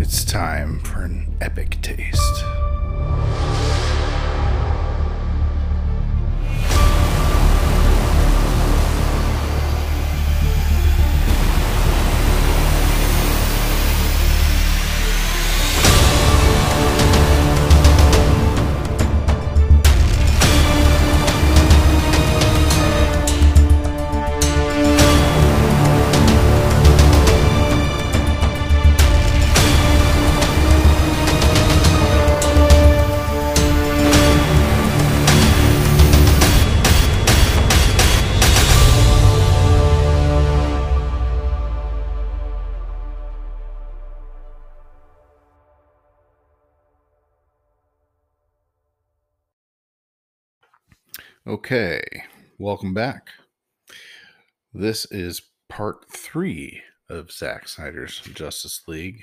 It's time for an epic taste. Okay, welcome back. This is part three of Zack Snyder's Justice League.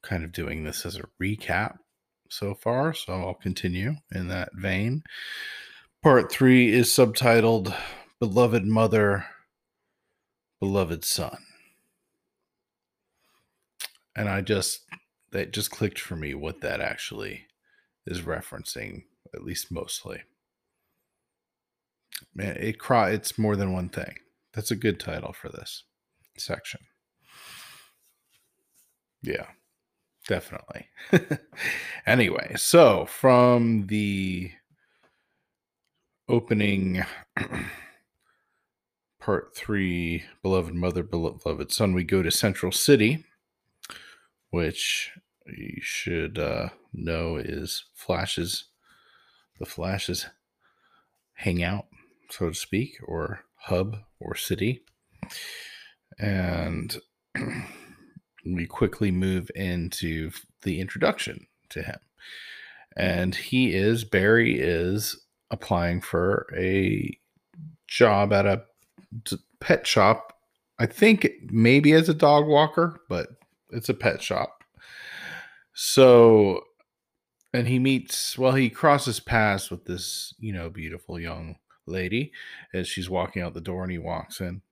Kind of doing this as a recap so far, so I'll continue in that vein. Part three is subtitled Beloved Mother, Beloved Son. And I just, that just clicked for me what that actually is referencing, at least mostly. Man, it cry it's more than one thing. That's a good title for this section. Yeah, definitely. anyway, so from the opening part three, beloved mother, beloved son, we go to Central City, which you should uh, know is Flash's the Flash's hangout so to speak, or hub or city. And we quickly move into the introduction to him. And he is, Barry is applying for a job at a pet shop. I think maybe as a dog walker, but it's a pet shop. So, and he meets, well, he crosses paths with this, you know, beautiful young lady as she's walking out the door and he walks in.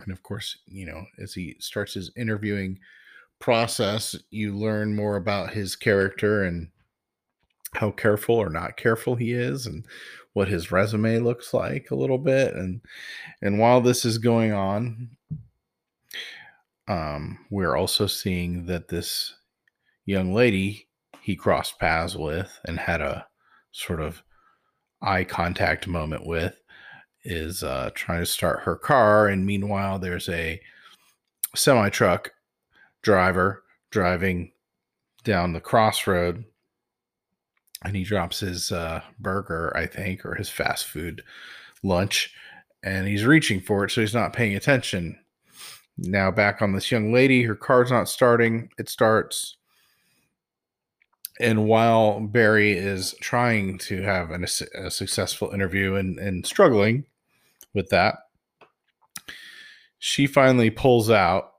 And of course, you know, as he starts his interviewing process, you learn more about his character and how careful or not careful he is and what his resume looks like a little bit and and while this is going on um we're also seeing that this young lady he crossed paths with and had a sort of eye contact moment with is uh, trying to start her car. And meanwhile, there's a semi truck driver driving down the crossroad and he drops his uh, burger, I think, or his fast food lunch, and he's reaching for it, so he's not paying attention. Now, back on this young lady, her car's not starting. It starts and while Barry is trying to have an, a successful interview and, and struggling with that, she finally pulls out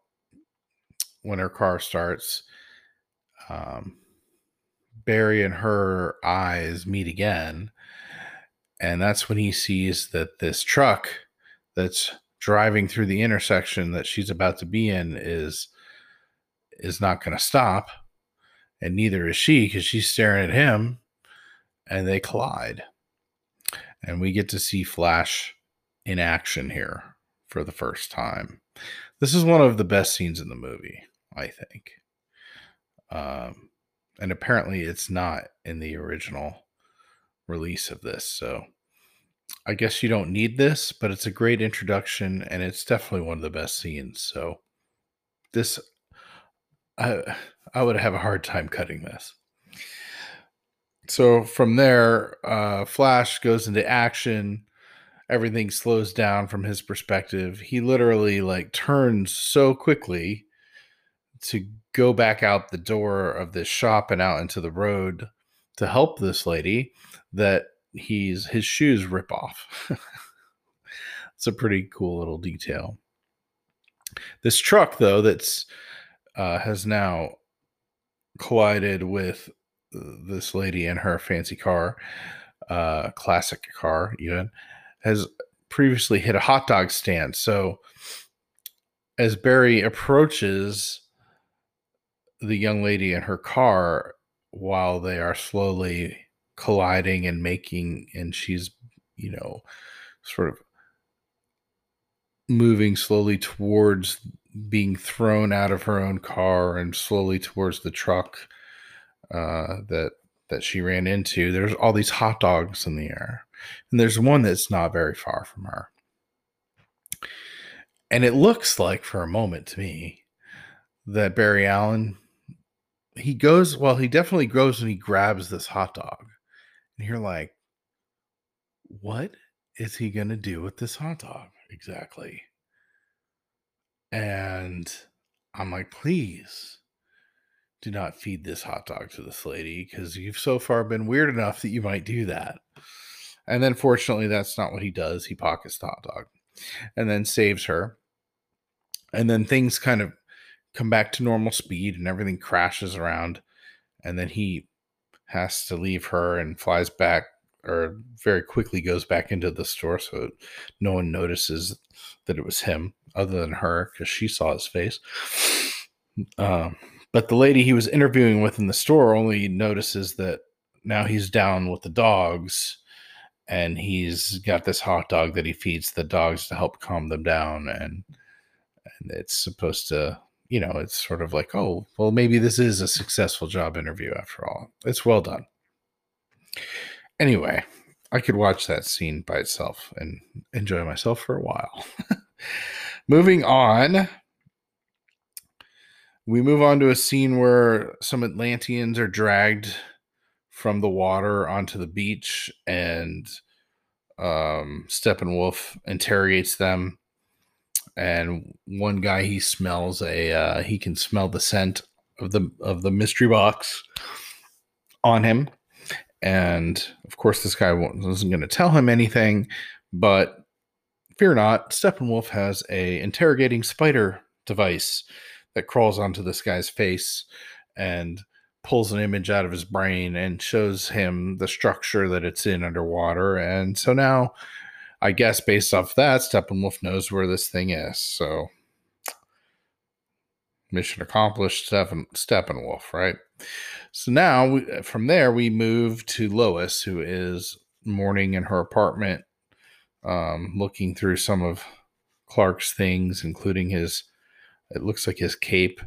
when her car starts. Um, Barry and her eyes meet again. And that's when he sees that this truck that's driving through the intersection that she's about to be in is is not going to stop and neither is she because she's staring at him and they collide. And we get to see Flash in action here for the first time. This is one of the best scenes in the movie, I think. Um, and apparently it's not in the original release of this. So I guess you don't need this, but it's a great introduction and it's definitely one of the best scenes. So this I I would have a hard time cutting this. So from there, uh, Flash goes into action. Everything slows down from his perspective. He literally like turns so quickly to go back out the door of this shop and out into the road to help this lady that he's his shoes rip off. it's a pretty cool little detail. This truck though that's uh, has now collided with this lady in her fancy car, uh, classic car, even has previously hit a hot dog stand. So as Barry approaches the young lady in her car while they are slowly colliding and making, and she's, you know, sort of moving slowly towards being thrown out of her own car and slowly towards the truck uh, that that she ran into. There's all these hot dogs in the air, and there's one that's not very far from her. And it looks like, for a moment to me, that Barry Allen he goes well. He definitely goes and he grabs this hot dog, and you're like, what is he gonna do with this hot dog exactly? And I'm like, please do not feed this hot dog to this lady because you've so far been weird enough that you might do that. And then fortunately, that's not what he does. He pockets the hot dog and then saves her. And then things kind of come back to normal speed and everything crashes around. And then he has to leave her and flies back or very quickly goes back into the store so no one notices that it was him other than her because she saw his face. Um, but the lady he was interviewing with in the store only notices that now he's down with the dogs and he's got this hot dog that he feeds the dogs to help calm them down and and it's supposed to you know it's sort of like oh well maybe this is a successful job interview after all. It's well done. Anyway i could watch that scene by itself and enjoy myself for a while moving on we move on to a scene where some Atlanteans are dragged from the water onto the beach, and um, Steppenwolf interrogates them. And one guy he smells a uh, he can smell the scent of the of the mystery box on him, and of course this guy wasn't going to tell him anything, but fear not, Steppenwolf has a interrogating spider device that crawls onto this guy's face and pulls an image out of his brain and shows him the structure that it's in underwater. And so now, I guess based off that, Steppenwolf knows where this thing is. So, mission accomplished, Steppen, Steppenwolf, right? So now, we, from there, we move to Lois, who is mourning in her apartment, um, looking through some of Clark's things, including his it looks like his cape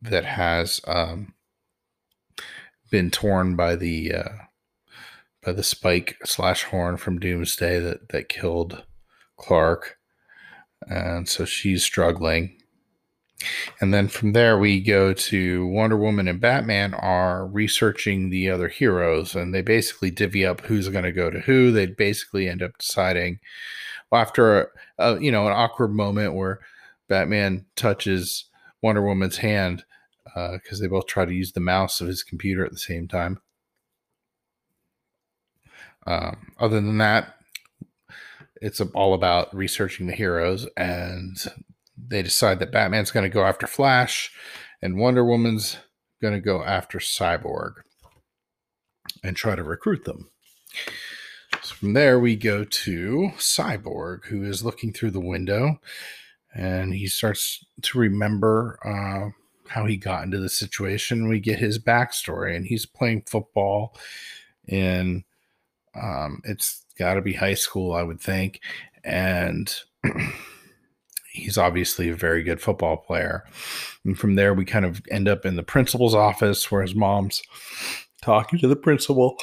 that has um, been torn by the uh, by the spike slash horn from Doomsday that that killed Clark, and so she's struggling. And then from there, we go to Wonder Woman and Batman are researching the other heroes, and they basically divvy up who's going to go to who. They basically end up deciding after a, a, you know an awkward moment where Batman touches Wonder Woman's hand because uh, they both try to use the mouse of his computer at the same time. Um, other than that, it's all about researching the heroes, and they decide that Batman's going to go after Flash, and Wonder Woman's going to go after Cyborg and try to recruit them. So from there, we go to Cyborg, who is looking through the window and he starts to remember uh, how he got into the situation. We get his backstory, and he's playing football, and um, it's got to be high school, I would think. And he's obviously a very good football player. And from there, we kind of end up in the principal's office where his mom's talking to the principal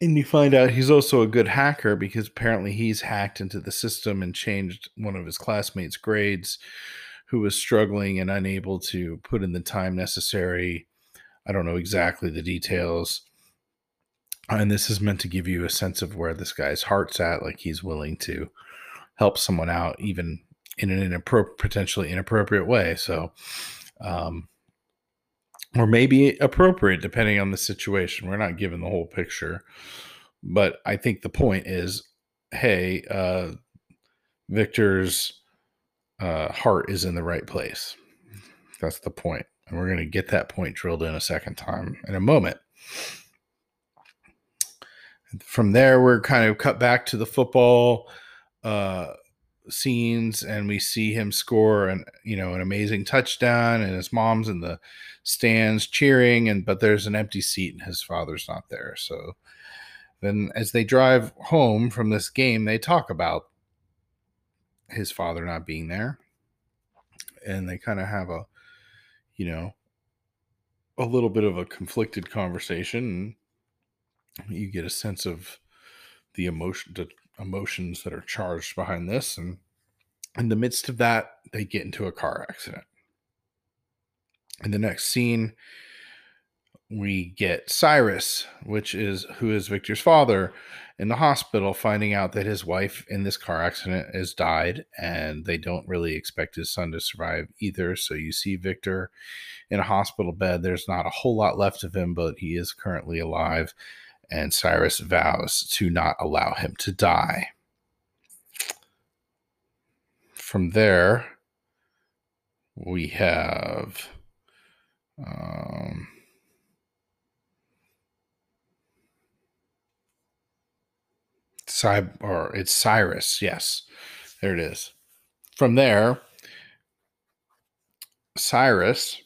and you find out he's also a good hacker because apparently he's hacked into the system and changed one of his classmates' grades who was struggling and unable to put in the time necessary. I don't know exactly the details. And this is meant to give you a sense of where this guy's heart's at, like he's willing to help someone out, even in an potentially inappropriate way. So, um, or maybe appropriate depending on the situation. We're not given the whole picture, but I think the point is, hey, uh, Victor's uh, heart is in the right place. That's the point, and we're going to get that point drilled in a second time in a moment. From there, we're kind of cut back to the football. Uh, scenes and we see him score an you know an amazing touchdown and his mom's in the stands cheering and but there's an empty seat and his father's not there. So then as they drive home from this game they talk about his father not being there. And they kind of have a you know a little bit of a conflicted conversation you get a sense of the emotion the emotions that are charged behind this and in the midst of that they get into a car accident. In the next scene we get cyrus which is who is victor's father in the hospital finding out that his wife in this car accident has died and they don't really expect his son to survive either. So you see victor in a hospital bed. There's not a whole lot left of him but he is currently alive and Cyrus vows to not allow him to die. From there, we have um, Cy- or it's Cyrus. Yes, there it is. From there, Cyrus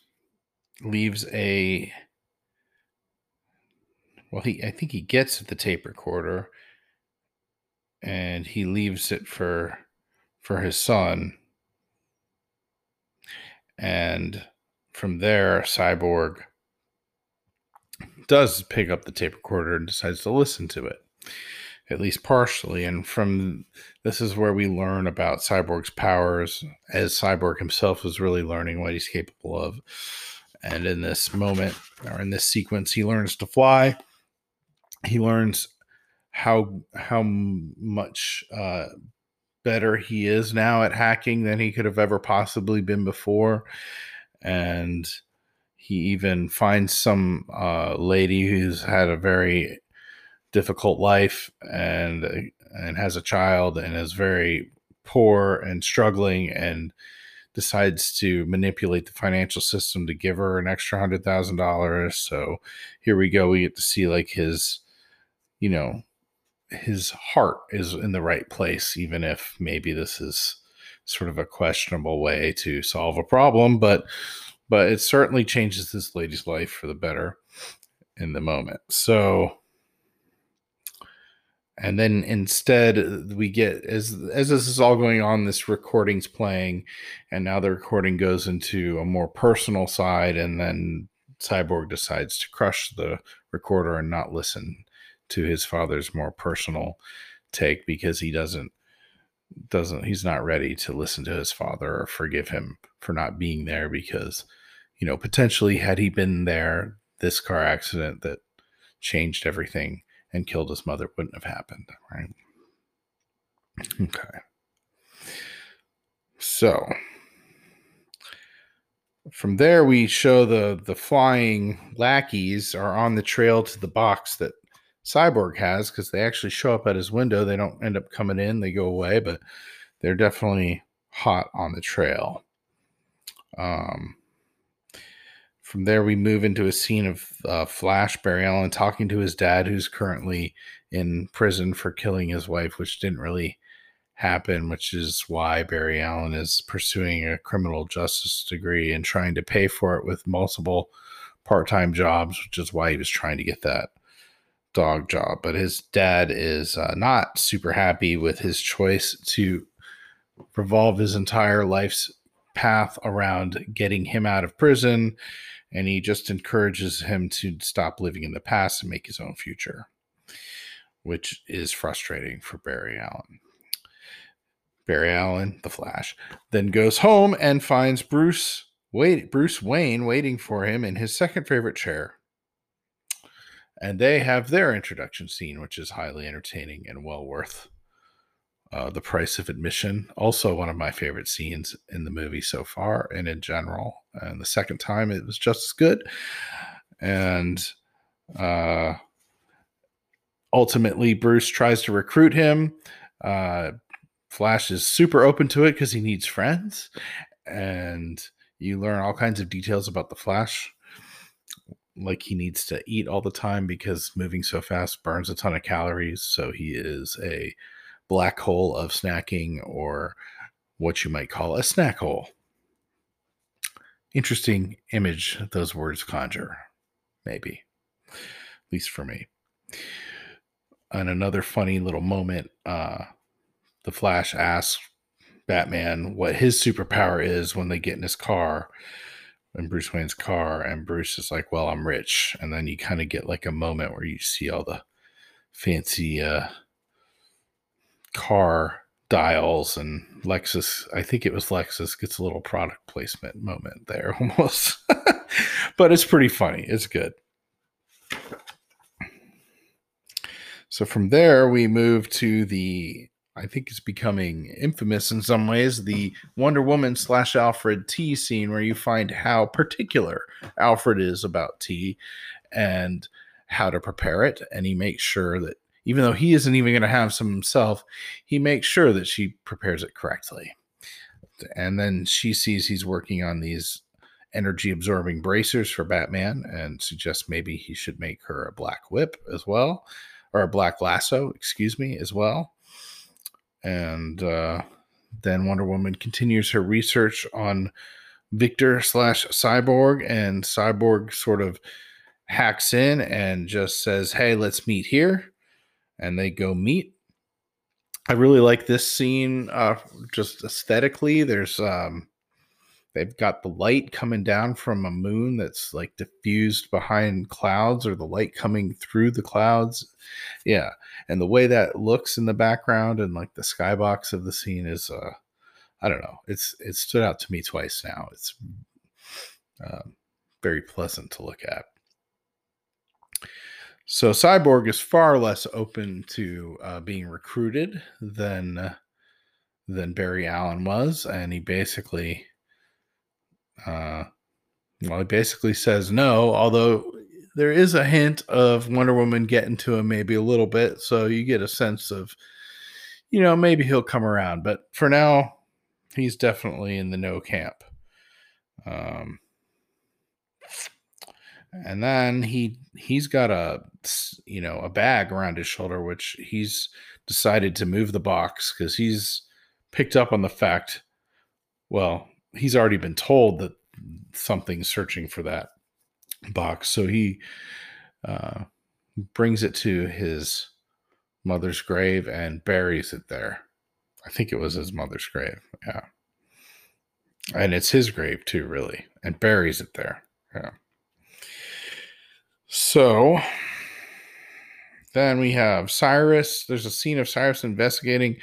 leaves a well, he I think he gets the tape recorder and he leaves it for for his son. And from there, Cyborg does pick up the tape recorder and decides to listen to it, at least partially. And from this is where we learn about Cyborg's powers, as Cyborg himself is really learning what he's capable of. And in this moment, or in this sequence, he learns to fly he learns how how much uh, better he is now at hacking than he could have ever possibly been before, and he even finds some uh, lady who's had a very difficult life and and has a child and is very poor and struggling and decides to manipulate the financial system to give her an extra hundred thousand dollars. So here we go. We get to see like his you know, his heart is in the right place, even if maybe this is sort of a questionable way to solve a problem, but but it certainly changes this lady's life for the better in the moment. So and then instead we get as as this is all going on this recording's playing and now the recording goes into a more personal side and then cyborg decides to crush the recorder and not listen to his father's more personal take because he doesn't doesn't he's not ready to listen to his father or forgive him for not being there because you know potentially had he been there this car accident that changed everything and killed his mother wouldn't have happened right? Okay. So from there we show the the flying lackeys are on the trail to the box that Cyborg has because they actually show up at his window. They don't end up coming in, they go away, but they're definitely hot on the trail. Um, from there, we move into a scene of uh, Flash Barry Allen talking to his dad, who's currently in prison for killing his wife, which didn't really happen, which is why Barry Allen is pursuing a criminal justice degree and trying to pay for it with multiple part time jobs, which is why he was trying to get that dog job, but his dad is uh, not super happy with his choice to revolve his entire life's path around getting him out of prison. And he just encourages him to stop living in the past and make his own future, which is frustrating for Barry Allen. Barry Allen, the Flash, then goes home and finds Bruce wait Bruce Wayne waiting for him in his second favorite chair and they have their introduction scene, which is highly entertaining and well worth uh, the price of admission. Also, one of my favorite scenes in the movie so far, and in general. And the second time, it was just as good. And uh, ultimately, Bruce tries to recruit him. Uh, Flash is super open to it because he needs friends, and you learn all kinds of details about the Flash like he needs to eat all the time because moving so fast burns a ton of calories. So he is a black hole of snacking or what you might call a snack hole. Interesting image those words conjure, maybe, at least for me. And another funny little moment, uh, the Flash asks Batman what his superpower is when they get in his car, in Bruce Wayne's car, and Bruce is like, "Well, I'm rich," and then you kind of get like a moment where you see all the fancy uh, car dials and Lexus. I think it was Lexus gets a little product placement moment there almost, but it's pretty funny. It's good. So from there, we move to the I think it's becoming infamous in some ways the Wonder Woman slash Alfred tea scene where you find how particular Alfred is about tea and how to prepare it. And he makes sure that even though he isn't even going to have some himself, he makes sure that she prepares it correctly. And then she sees he's working on these energy absorbing bracers for Batman and suggests maybe he should make her a black whip as well, or a black lasso, excuse me, as well. And uh, then Wonder Woman continues her research on Victor slash Cyborg, and Cyborg sort of hacks in and just says, Hey, let's meet here and they go meet. I really like this scene uh, just aesthetically. There's um, they've got the light coming down from a moon that's like diffused behind clouds or the light coming through the clouds. Yeah. And the way that looks in the background and like the skybox of the scene is uh I don't know. It's it stood out to me twice now. It's uh, very pleasant to look at. So Cyborg is far less open to uh, being recruited than than Barry Allen was, and he basically, uh, well, he basically says no. Although there is a hint of Wonder Woman getting to him maybe a little bit, so you get a sense of, you know, maybe he'll come around. But for now, he's definitely in the no camp. Um, and then he he's got a you know a bag around his shoulder which he's decided to move the box because he's picked up on the fact well he's already been told that something's searching for that box. So he uh, brings it to his mother's grave and buries it there. I think it was his mother's grave yeah. And it's his grave too really and buries it there yeah. So then we have Cyrus. There's a scene of Cyrus investigating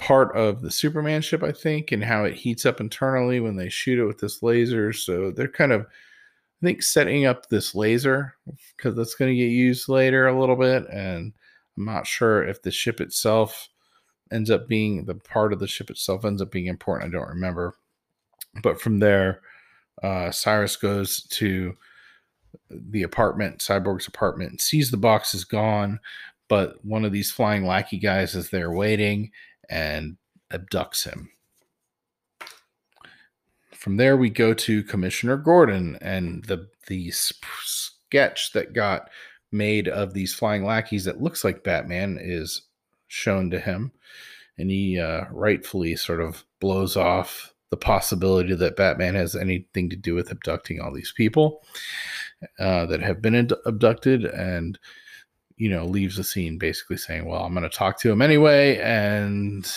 part of the Superman ship, I think, and how it heats up internally when they shoot it with this laser. So they're kind of, I think, setting up this laser because that's going to get used later a little bit. And I'm not sure if the ship itself ends up being the part of the ship itself ends up being important. I don't remember. But from there, uh, Cyrus goes to the apartment, Cyborg's apartment, sees the box is gone, but one of these flying lackey guys is there waiting and abducts him. From there, we go to Commissioner Gordon and the the sketch that got made of these flying lackeys that looks like Batman is shown to him, and he uh, rightfully sort of blows off the possibility that Batman has anything to do with abducting all these people uh, that have been abducted and you know leaves the scene basically saying well i'm going to talk to him anyway and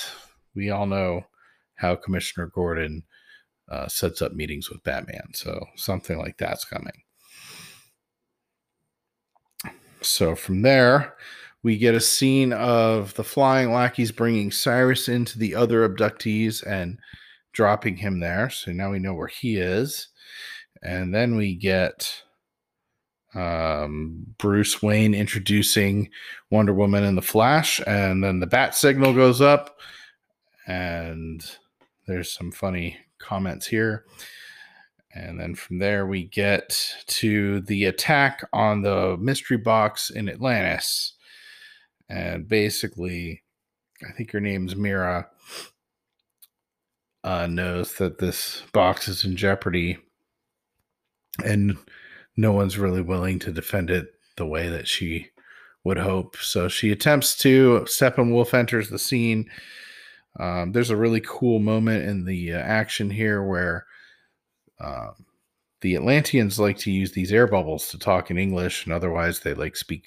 we all know how commissioner gordon uh, sets up meetings with batman so something like that's coming. So from there we get a scene of the flying lackeys bringing cyrus into the other abductees and dropping him there so now we know where he is. And then we get um, Bruce Wayne introducing Wonder Woman and the Flash, and then the bat signal goes up, and there's some funny comments here. And then from there, we get to the attack on the mystery box in Atlantis. And basically, I think her name's Mera, uh, knows that this box is in jeopardy. And no one's really willing to defend it the way that she would hope. So she attempts to. Steppenwolf enters the scene. Um, there's a really cool moment in the uh, action here where um, the Atlanteans like to use these air bubbles to talk in English, and otherwise they like speak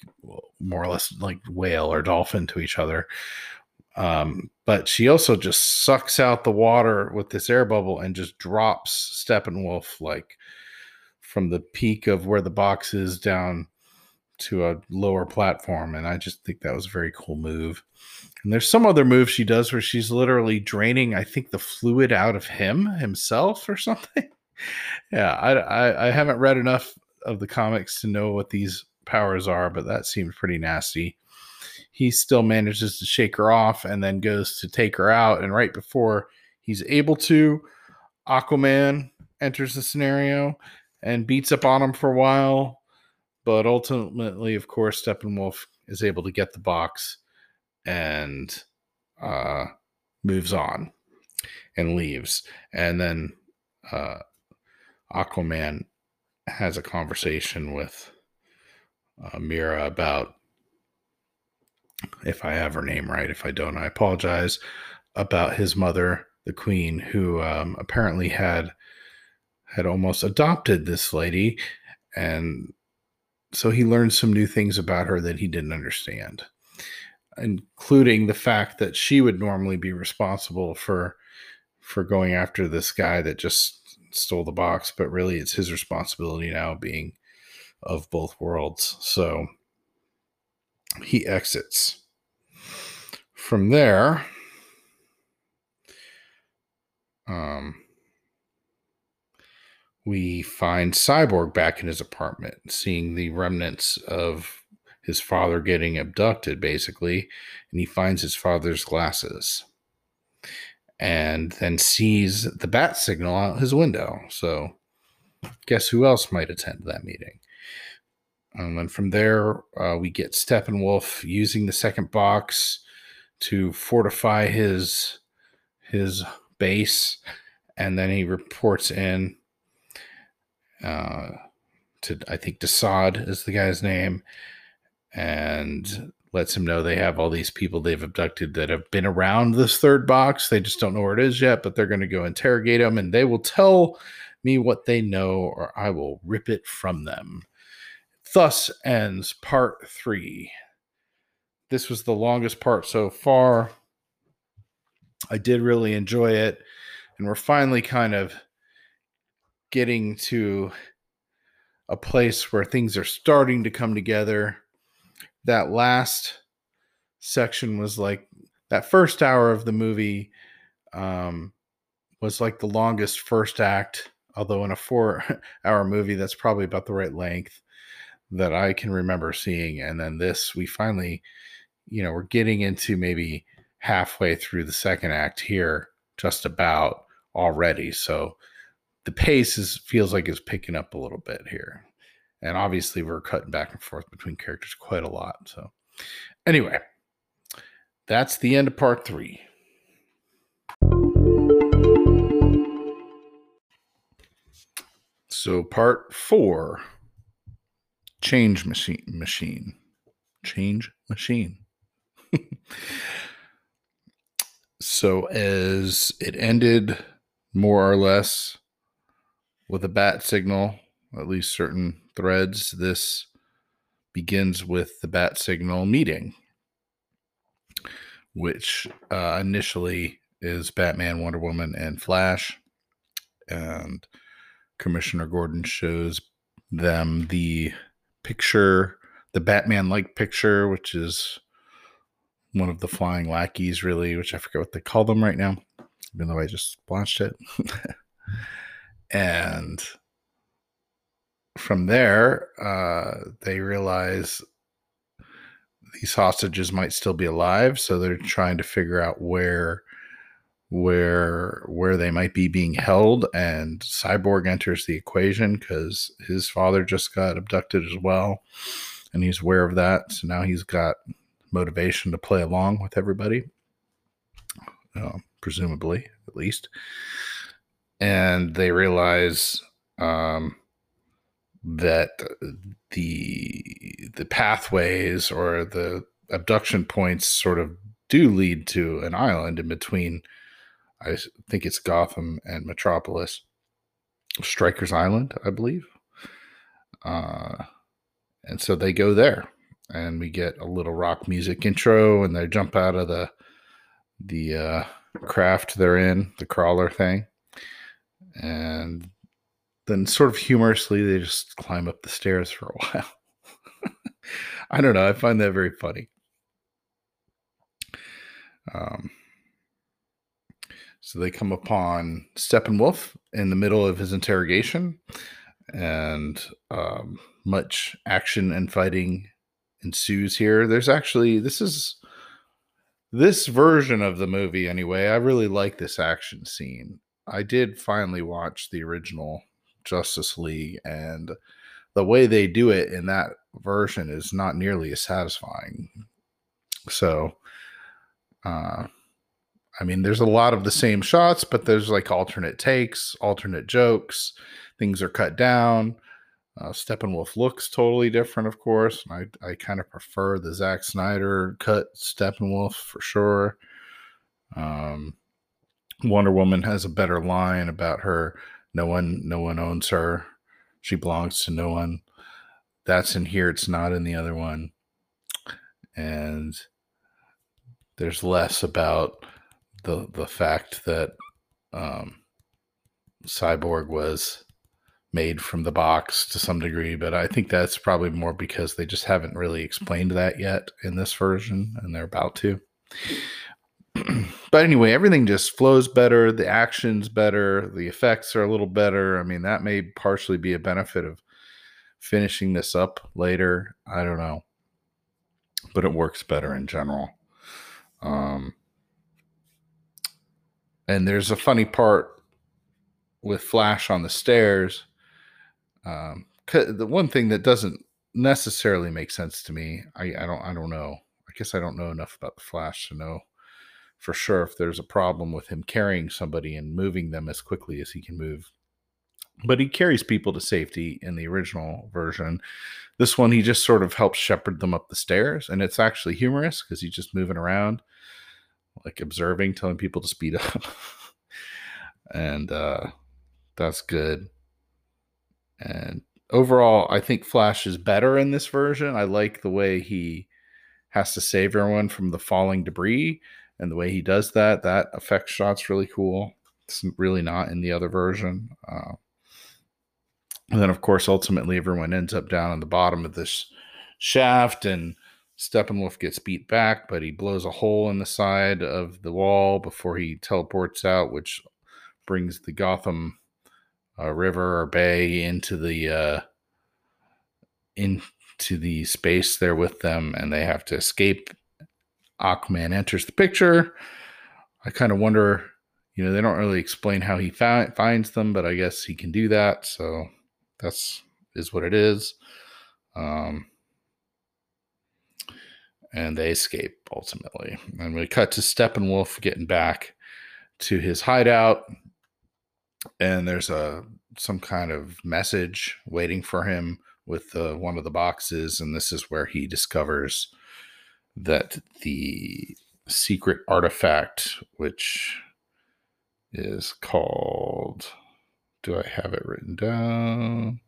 more or less like whale or dolphin to each other. Um, but she also just sucks out the water with this air bubble and just drops Steppenwolf like from the peak of where the box is down to a lower platform. And I just think that was a very cool move. And there's some other move she does where she's literally draining, I think, the fluid out of him himself or something. yeah, I, I, I haven't read enough of the comics to know what these powers are, but that seems pretty nasty. He still manages to shake her off and then goes to take her out. And right before he's able to, Aquaman enters the scenario and beats up on him for a while. But ultimately, of course, Steppenwolf is able to get the box and uh, moves on and leaves. And then uh, Aquaman has a conversation with uh, Mera about if I have her name right. If I don't, I apologize. About his mother, the Queen, who um, apparently had had almost adopted this lady, and so he learned some new things about her that he didn't understand, including the fact that she would normally be responsible for for going after this guy that just stole the box, but really it's his responsibility now being of both worlds. So he exits. From there, um, we find Cyborg back in his apartment, seeing the remnants of his father getting abducted, basically, and he finds his father's glasses and then sees the bat signal out his window. So, guess who else might attend that meeting? And then from there, uh, we get Steppenwolf using the second box to fortify his his base, and then he reports in uh, to I think Desaad is the guy's name, and lets him know they have all these people they've abducted that have been around this third box. They just don't know where it is yet, but they're going to go interrogate them and they will tell me what they know or I will rip it from them. Thus ends part three. This was the longest part so far. I did really enjoy it. And we're finally kind of getting to a place where things are starting to come together. That last section was like that first hour of the movie um, was like the longest first act although in a four hour movie that's probably about the right length that i can remember seeing. And then this we finally you know we're getting into maybe halfway through the second act here just about already. So the pace is feels like it's picking up a little bit here. And obviously we're cutting back and forth between characters quite a lot so. Anyway that's the end of part three. So part four change machine machine. Change machine. So as it ended more or less with a bat signal at least certain threads, this begins with the bat signal meeting, which uh, initially is Batman, Wonder Woman, and Flash. And Commissioner Gordon shows them the picture, the Batman like picture, which is one of the flying lackeys, really, which I forget what they call them right now, even though I just watched it. and from there, uh, they realize these hostages might still be alive, so they're trying to figure out where where where they might be being held. And cyborg enters the equation because his father just got abducted as well and he's aware of that. So now he's got motivation to play along with everybody uh, presumably at least and they realize um, that the the pathways or the abduction points sort of do lead to an island in between I think it's Gotham and Metropolis. Stryker's Island, I believe. Uh, and so they go there and we get a little rock music intro and they jump out of the the uh, craft they're in, the crawler thing. And then sort of humorously they just climb up the stairs for a while. I don't know, I find that very funny. Um so they come upon Steppenwolf in the middle of his interrogation, and um, much action and fighting ensues here. There's actually this is this version of the movie anyway. I really like this action scene. I did finally watch the original Justice League, and the way they do it in that version is not nearly as satisfying. So, uh, I mean, there's a lot of the same shots, but there's like alternate takes, alternate jokes. Things are cut down. Uh, Steppenwolf looks totally different, of course. I I kind of prefer the Zack Snyder cut Steppenwolf for sure. Um, Wonder Woman has a better line about her. No one, no one owns her. She belongs to no one. That's in here. It's not in the other one. And there's less about the the fact that um, Cyborg was made from the box to some degree, but I think that's probably more because they just haven't really explained that yet in this version, and they're about to. but anyway, everything just flows better. The action's better. The effects are a little better. I mean, that may partially be a benefit of finishing this up later. I don't know, but it works better in general. Um, and there's a funny part with Flash on the stairs. Um, the one thing that doesn't necessarily make sense to me, I, I don't, I don't know. I guess I don't know enough about the Flash to know for sure if there's a problem with him carrying somebody and moving them as quickly as he can move. But he carries people to safety in the original version. This one, he just sort of helps shepherd them up the stairs, and it's actually humorous because he's just moving around like observing, telling people to speed up. and uh, that's good. And overall, I think Flash is better in this version. I like the way he has to save everyone from the falling debris and the way he does that. That effect shot's really cool. It's really not in the other version. Uh, and then, of course, ultimately, everyone ends up down on the bottom of this shaft and Steppenwolf gets beat back, but he blows a hole in the side of the wall before he teleports out, which brings the Gotham uh, River or Bay into the uh, into the space there with them, and they have to escape. Aquaman enters the picture. I kind of wonder, you know, they don't really explain how he fi- finds them, but I guess he can do that. So that's is what it is. Um, and they escape ultimately. And we cut to Steppenwolf getting back to his hideout, and there's a some kind of message waiting for him with one of the boxes, and this is where he discovers that the secret artifact, which is called. Do I have it written down?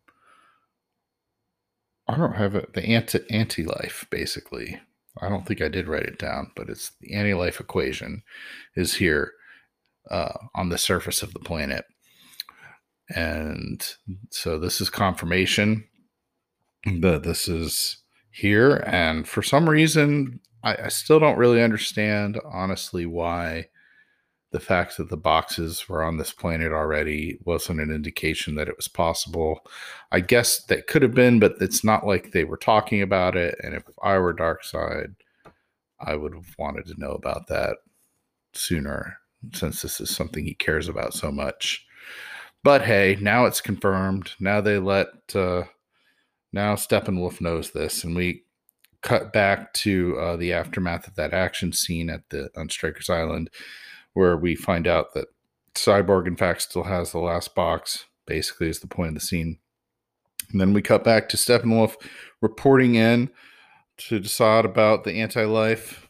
I don't have it. The anti anti life, basically. I don't think I did write it down, but it's the anti-life equation is here uh, on the surface of the planet. And so this is confirmation that this is here. And for some reason, I, I still don't really understand, honestly, why the fact that the boxes were on this planet already wasn't an indication that it was possible. I guess that could have been, but it's not like they were talking about it. And if I were Darkseid, I would have wanted to know about that sooner since this is something he cares about so much. But hey, now it's confirmed. Now they let uh now Steppenwolf knows this, and we cut back to uh, the aftermath of that action scene at the on Stryker's Island where we find out that Cyborg, in fact, still has the last box, basically, is the point of the scene. And then we cut back to Steppenwolf reporting in to Desaad about the anti-life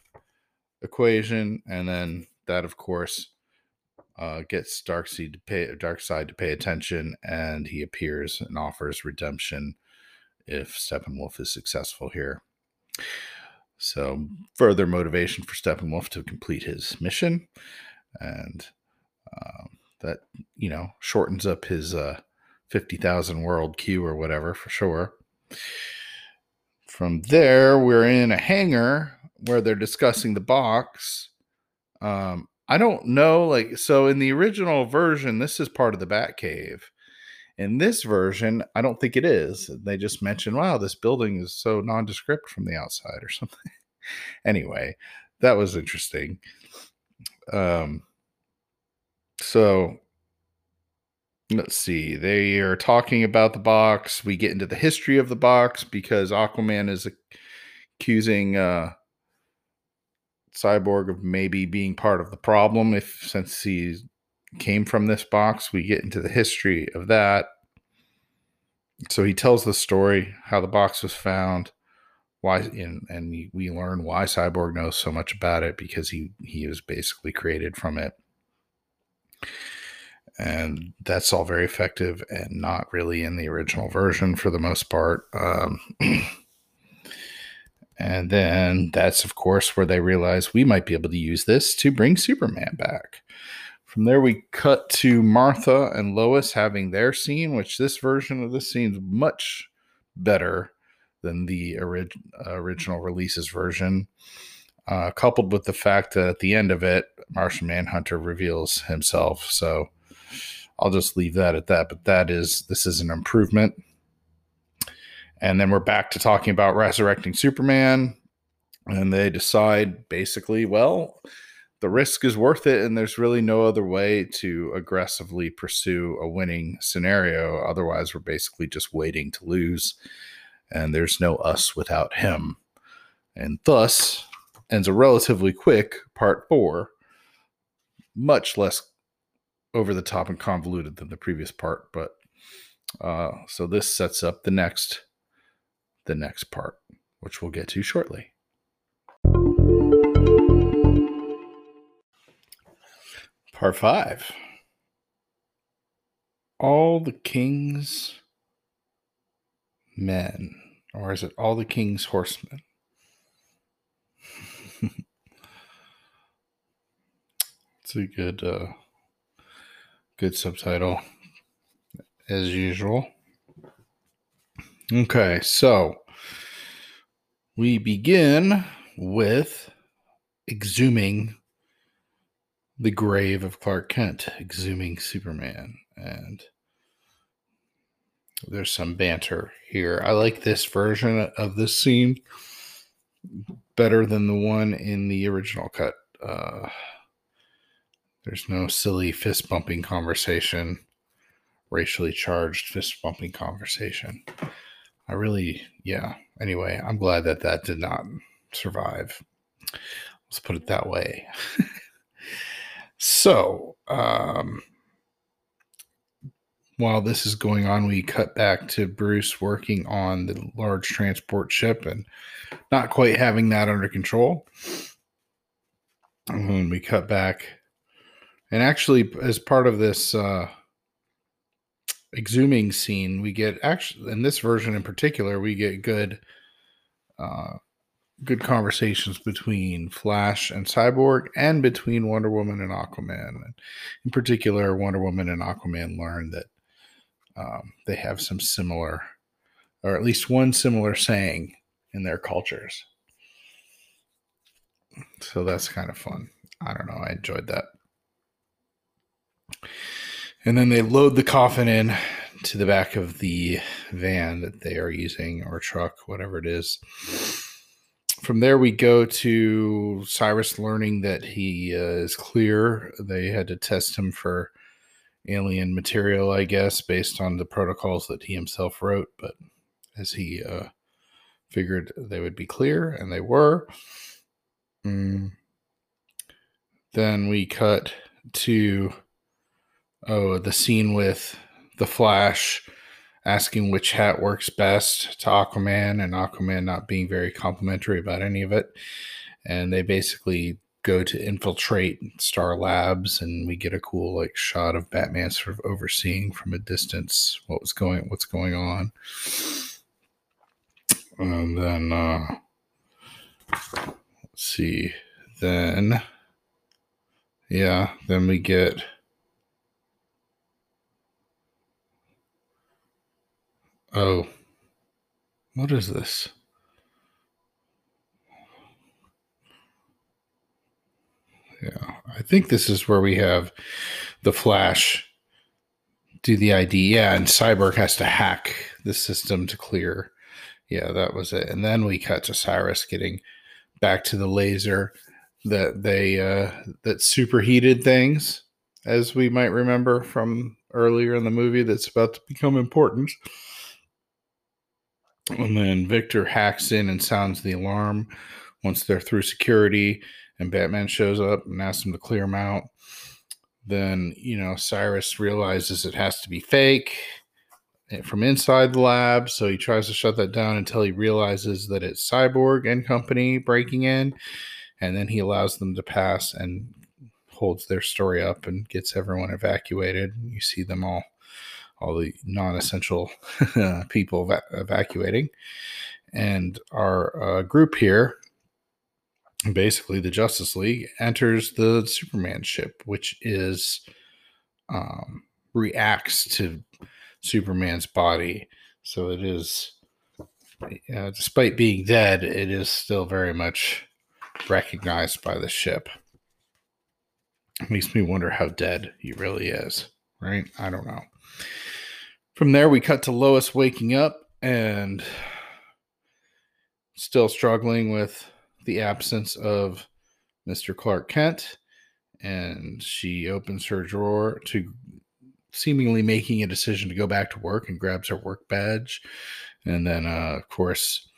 equation, and then that, of course, uh, gets Darkseid to pay Darkseid to pay attention, and he appears and offers redemption if Steppenwolf is successful here. So further motivation for Steppenwolf to complete his mission, and um, that you know shortens up his uh, fifty thousand world queue or whatever for sure. From there, we're in a hangar where they're discussing the box. Um, I don't know, like so in the original version, this is part of the Batcave. In this version, I don't think it is. They just mention, wow, this building is so nondescript from the outside or something. anyway, that was interesting. Um, so let's see. They are talking about the box. We get into the history of the box because Aquaman is accusing uh, Cyborg of maybe being part of the problem if since he came from this box. We get into the history of that. So he tells the story how the box was found, why, and, and we learn why Cyborg knows so much about it because he he was basically created from it, and that's all very effective and not really in the original version for the most part. Um, and then that's of course where they realize we might be able to use this to bring Superman back. From there, we cut to Martha and Lois having their scene, which this version of this scene is much better than the orig- original releases version. Uh, coupled with the fact that at the end of it, Martian Manhunter reveals himself. So I'll just leave that at that. But that is, this is an improvement. And then we're back to talking about resurrecting Superman. And they decide basically, well, the risk is worth it and there's really no other way to aggressively pursue a winning scenario. Otherwise we're basically just waiting to lose and there's no us without him. And thus ends a relatively quick part 4 much less over the top and convoluted than the previous part but uh, so this sets up the next the next part which we'll get to shortly Part five. All the king's men, or is it all the king's horsemen? it's a good, uh, good subtitle, as usual. Okay, so we begin with exhuming the grave of Clark Kent, exhuming Superman. And there's some banter here. I like this version of this scene better than the one in the original cut. Uh, there's no silly fist bumping conversation, racially charged fist bumping conversation. I really, yeah. Anyway, I'm glad that that did not survive. Let's put it that way. So, um, while this is going on, we cut back to Bruce working on the large transport ship and not quite having that under control. And we cut back, and actually, as part of this uh, exhuming scene, we get actually in this version in particular, we get good uh, good conversations between Flash and Cyborg and between Wonder Woman and Aquaman. In particular, Wonder Woman and Aquaman learn that um, they have some similar, or at least one similar saying in their cultures. So that's kind of fun. I don't know. I enjoyed that. And then they load the coffin in to the back of the van that they are using or truck, whatever it is from there we go to Cyrus learning that he uh, is clear. They had to test him for alien material, I guess, based on the protocols that he himself wrote. But as he uh, figured they would be clear, and they were. Mm. Then we cut to oh the scene with the Flash asking which hat works best to Aquaman, and Aquaman not being very complimentary about any of it. And they basically go to infiltrate Star Labs, and we get a cool like shot of Batman sort of overseeing from a distance what was going what's going on. And then uh, let's see, then yeah, then we get. Oh, what is this? Yeah, I think this is where we have the Flash do the ID. Yeah, and Cyborg has to hack the system to clear. Yeah, that was it. And then we cut to Cyrus getting back to the laser that they uh that superheated things, as we might remember from earlier in the movie that's about to become important. And then Victor hacks in and sounds the alarm once they're through security, and Batman shows up and asks him to clear him out. Then, you know, Cyrus realizes it has to be fake eh, from inside the lab. So he tries to shut that down until he realizes that it's Cyborg and company breaking in. And then he allows them to pass and holds their story up and gets everyone evacuated. You see them all all the non-essential people va- evacuating, and our uh, group here, basically the Justice League, enters the Superman ship, which is um, reacts to Superman's body. So it is, uh, despite being dead, it is still very much recognized by the ship. it makes me wonder how dead he really is, right? I don't know. From there, we cut to Lois waking up and still struggling with the absence of Mr. Clark Kent. And she opens her drawer to seemingly making a decision to go back to work and grabs her work badge. And then, uh, of course,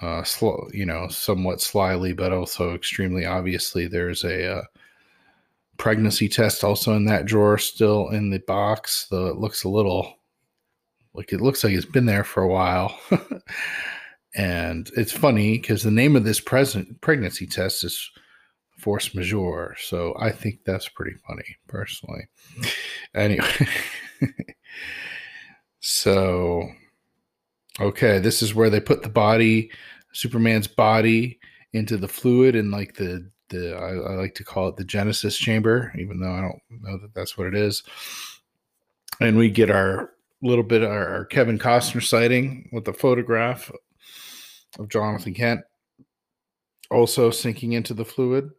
uh, slow, you know, somewhat slyly, but also extremely obviously, there's a uh, pregnancy test also in that drawer, still in the box. Though it looks a little like it looks like it's been there for a while. and it's funny because the name of this present pregnancy test is force majeure. So I think that's pretty funny, personally. Anyway. so okay, this is where they put the body, Superman's body, into the fluid and like the the I, I like to call it the Genesis chamber, even though I don't know that that's what it is. And we get our little bit of our Kevin Costner sighting with the photograph of Jonathan Kent also sinking into the fluid.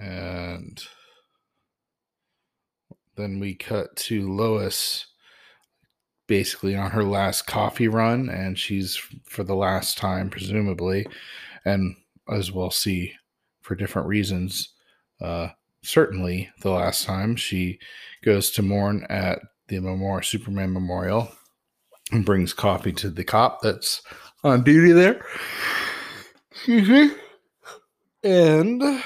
And then we cut to Lois basically on her last coffee run, and she's for the last time, presumably, and as we'll see for different reasons, uh, certainly the last time she goes to mourn at the memorial, Superman Memorial and brings coffee to the cop that's on duty there. And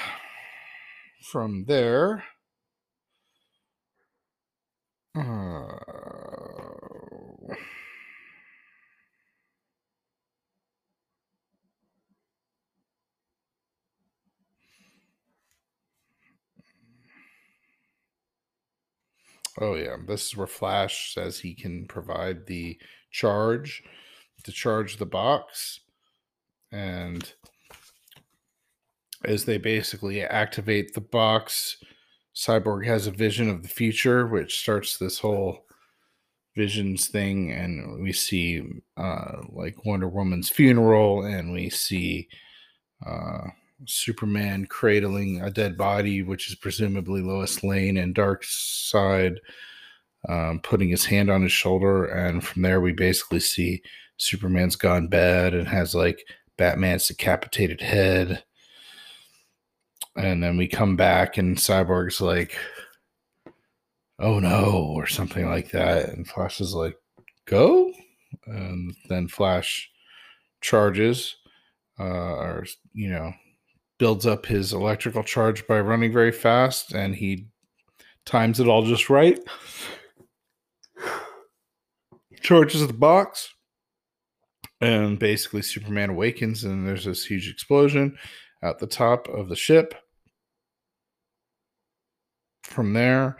from there, uh, Oh yeah, this is where Flash says he can provide the charge to charge the box, and as they basically activate the box, Cyborg has a vision of the future, which starts this whole visions thing, and we see uh, like Wonder Woman's funeral, and we see. Uh, Superman cradling a dead body, which is presumably Lois Lane, and Darkseid um, putting his hand on his shoulder. And from there, we basically see Superman's gone bad and has like Batman's decapitated head. And then we come back, and Cyborg's like, oh no, or something like that. And Flash is like, go. And then Flash charges, uh, or, you know, builds up his electrical charge by running very fast and he times it all just right. charges the box. And basically, Superman awakens, and there's this huge explosion at the top of the ship. From there,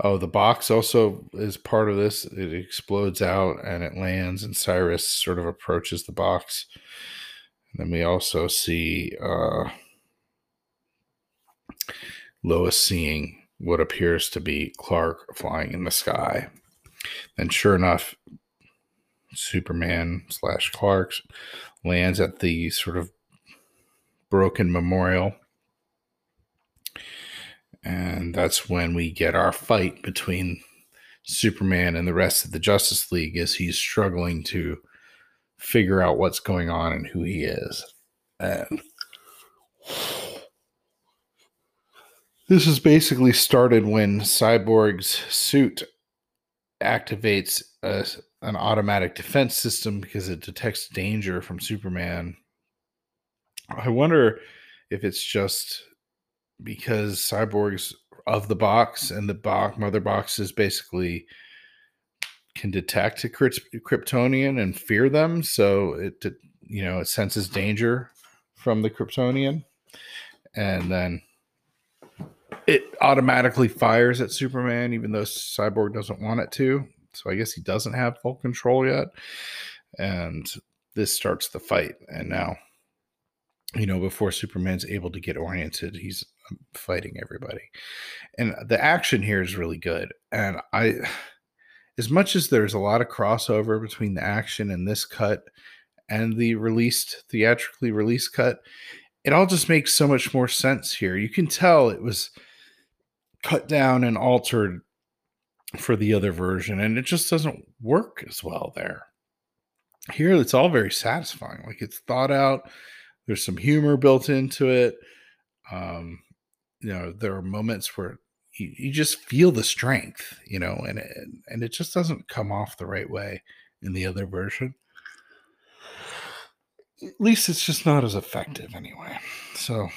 oh, the box also is part of this. It explodes out and it lands, and Cyrus sort of approaches the box. And then we also see uh, Lois seeing what appears to be Clark flying in the sky. And sure enough, Superman slash Clark lands at the sort of broken memorial. And that's when we get our fight between Superman and the rest of the Justice League as he's struggling to figure out what's going on and who he is. And this is basically started when Cyborg's suit activates a, an automatic defense system because it detects danger from Superman. I wonder if it's just because Cyborg's of the box and the box mother box is basically can detect a Kryptonian and fear them, so it you know it senses danger from the Kryptonian, and then it automatically fires at Superman, even though Cyborg doesn't want it to. So I guess he doesn't have full control yet. And this starts the fight. And now, you know, before Superman's able to get oriented, he's um, fighting everybody. And the action here is really good. And I, as much as there's a lot of crossover between the action in this cut and the released, theatrically released cut, it all just makes so much more sense here. You can tell it was cut down and altered for the other version, and it just doesn't work as well there. Here, it's all very satisfying. Like it's thought out. There's some humor built into it. Um, you know, there are moments where you, you just feel the strength, you know, and it, and it just doesn't come off the right way in the other version. At least it's just not as effective anyway. So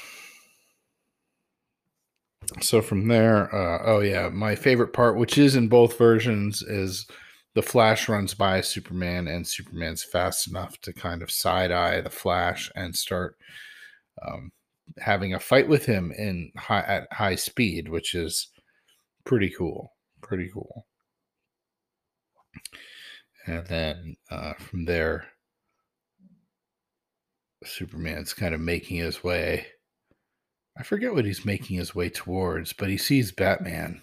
so from there, uh, oh yeah, my favorite part, which is in both versions, is the Flash runs by Superman, and Superman's fast enough to kind of side eye the Flash and start um, having a fight with him in high at high speed, which is pretty cool. Pretty cool. And then uh, from there, Superman's kind of making his way I forget what he's making his way towards, but he sees Batman.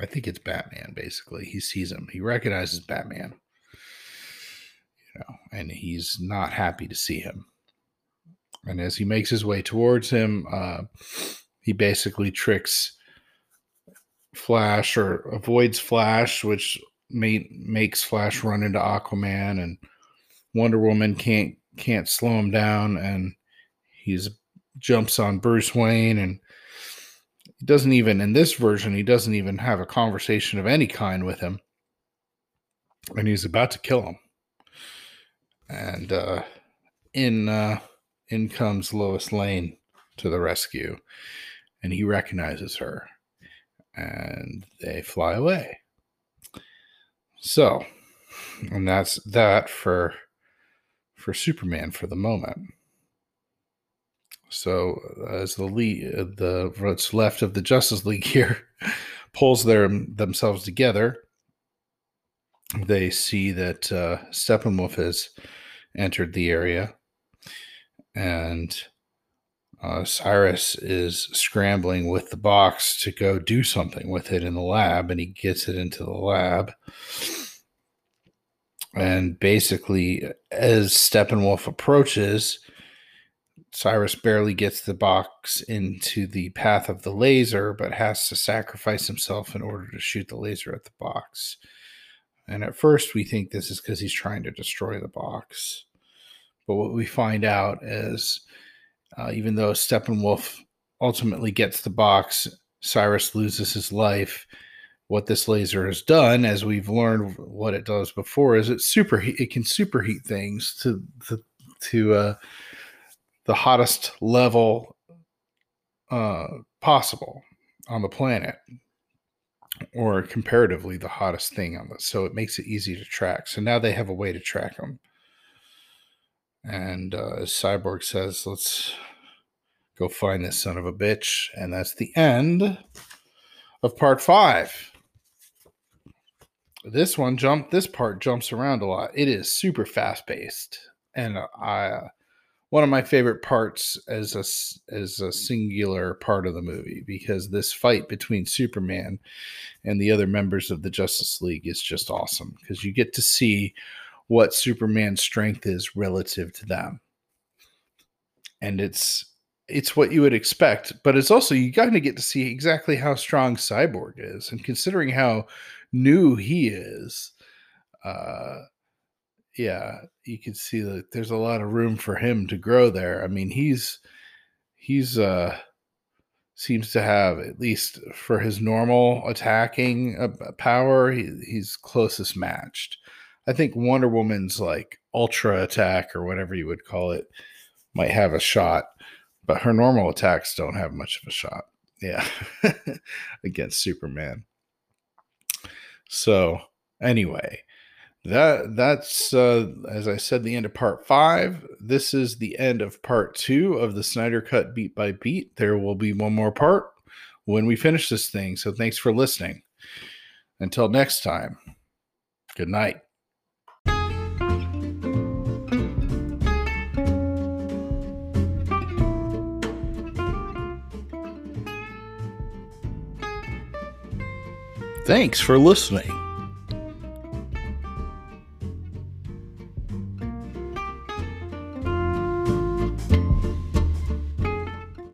I think it's Batman, basically. He sees him. He recognizes Batman. You know, and he's not happy to see him. And as he makes his way towards him, uh, he basically tricks Flash or avoids Flash, which may, makes Flash run into Aquaman, and Wonder Woman can't can't slow him down, and he's jumps on Bruce Wayne and doesn't even in this version he doesn't even have a conversation of any kind with him. And he's about to kill him. And uh in uh in comes Lois Lane to the rescue and he recognizes her and they fly away. So and that's that for for Superman for the moment so as the lead, uh, the what's left of the Justice League here pulls their themselves together, they see that uh, Steppenwolf has entered the area, and uh, Cyrus is scrambling with the box to go do something with it in the lab, and he gets it into the lab. And basically, as Steppenwolf approaches, Cyrus barely gets the box into the path of the laser, but has to sacrifice himself in order to shoot the laser at the box. And at first, we think this is because he's trying to destroy the box. But what we find out is uh, even though Steppenwolf ultimately gets the box, Cyrus loses his life. What this laser has done, as we've learned what it does before, is it super it can superheat things to to, to uh, the hottest level uh, possible on the planet. or comparatively the hottest thing on this. So it makes it easy to track. So now they have a way to track them. And uh, as Cyborg says, let's go find this son of a bitch. And that's the end of part five. This one jump. This part jumps around a lot. It is super fast paced, and I one of my favorite parts as a as a singular part of the movie because this fight between Superman and the other members of the Justice League is just awesome because you get to see what Superman's strength is relative to them, and it's it's what you would expect, but it's also you kind of get to see exactly how strong Cyborg is, and considering how new he is, uh, yeah, you can see that there's a lot of room for him to grow there. I mean, he's he's uh seems to have at least for his normal attacking uh, power, he, he's closest matched. I think Wonder Woman's like ultra attack or whatever you would call it might have a shot, but her normal attacks don't have much of a shot. Yeah, against Superman. So anyway, that that's uh, as I said, the end of part five. This is the end of part two of the Snyder Cut beat by beat. There will be one more part when we finish this thing. So thanks for listening. Until next time, good night. Thanks for listening.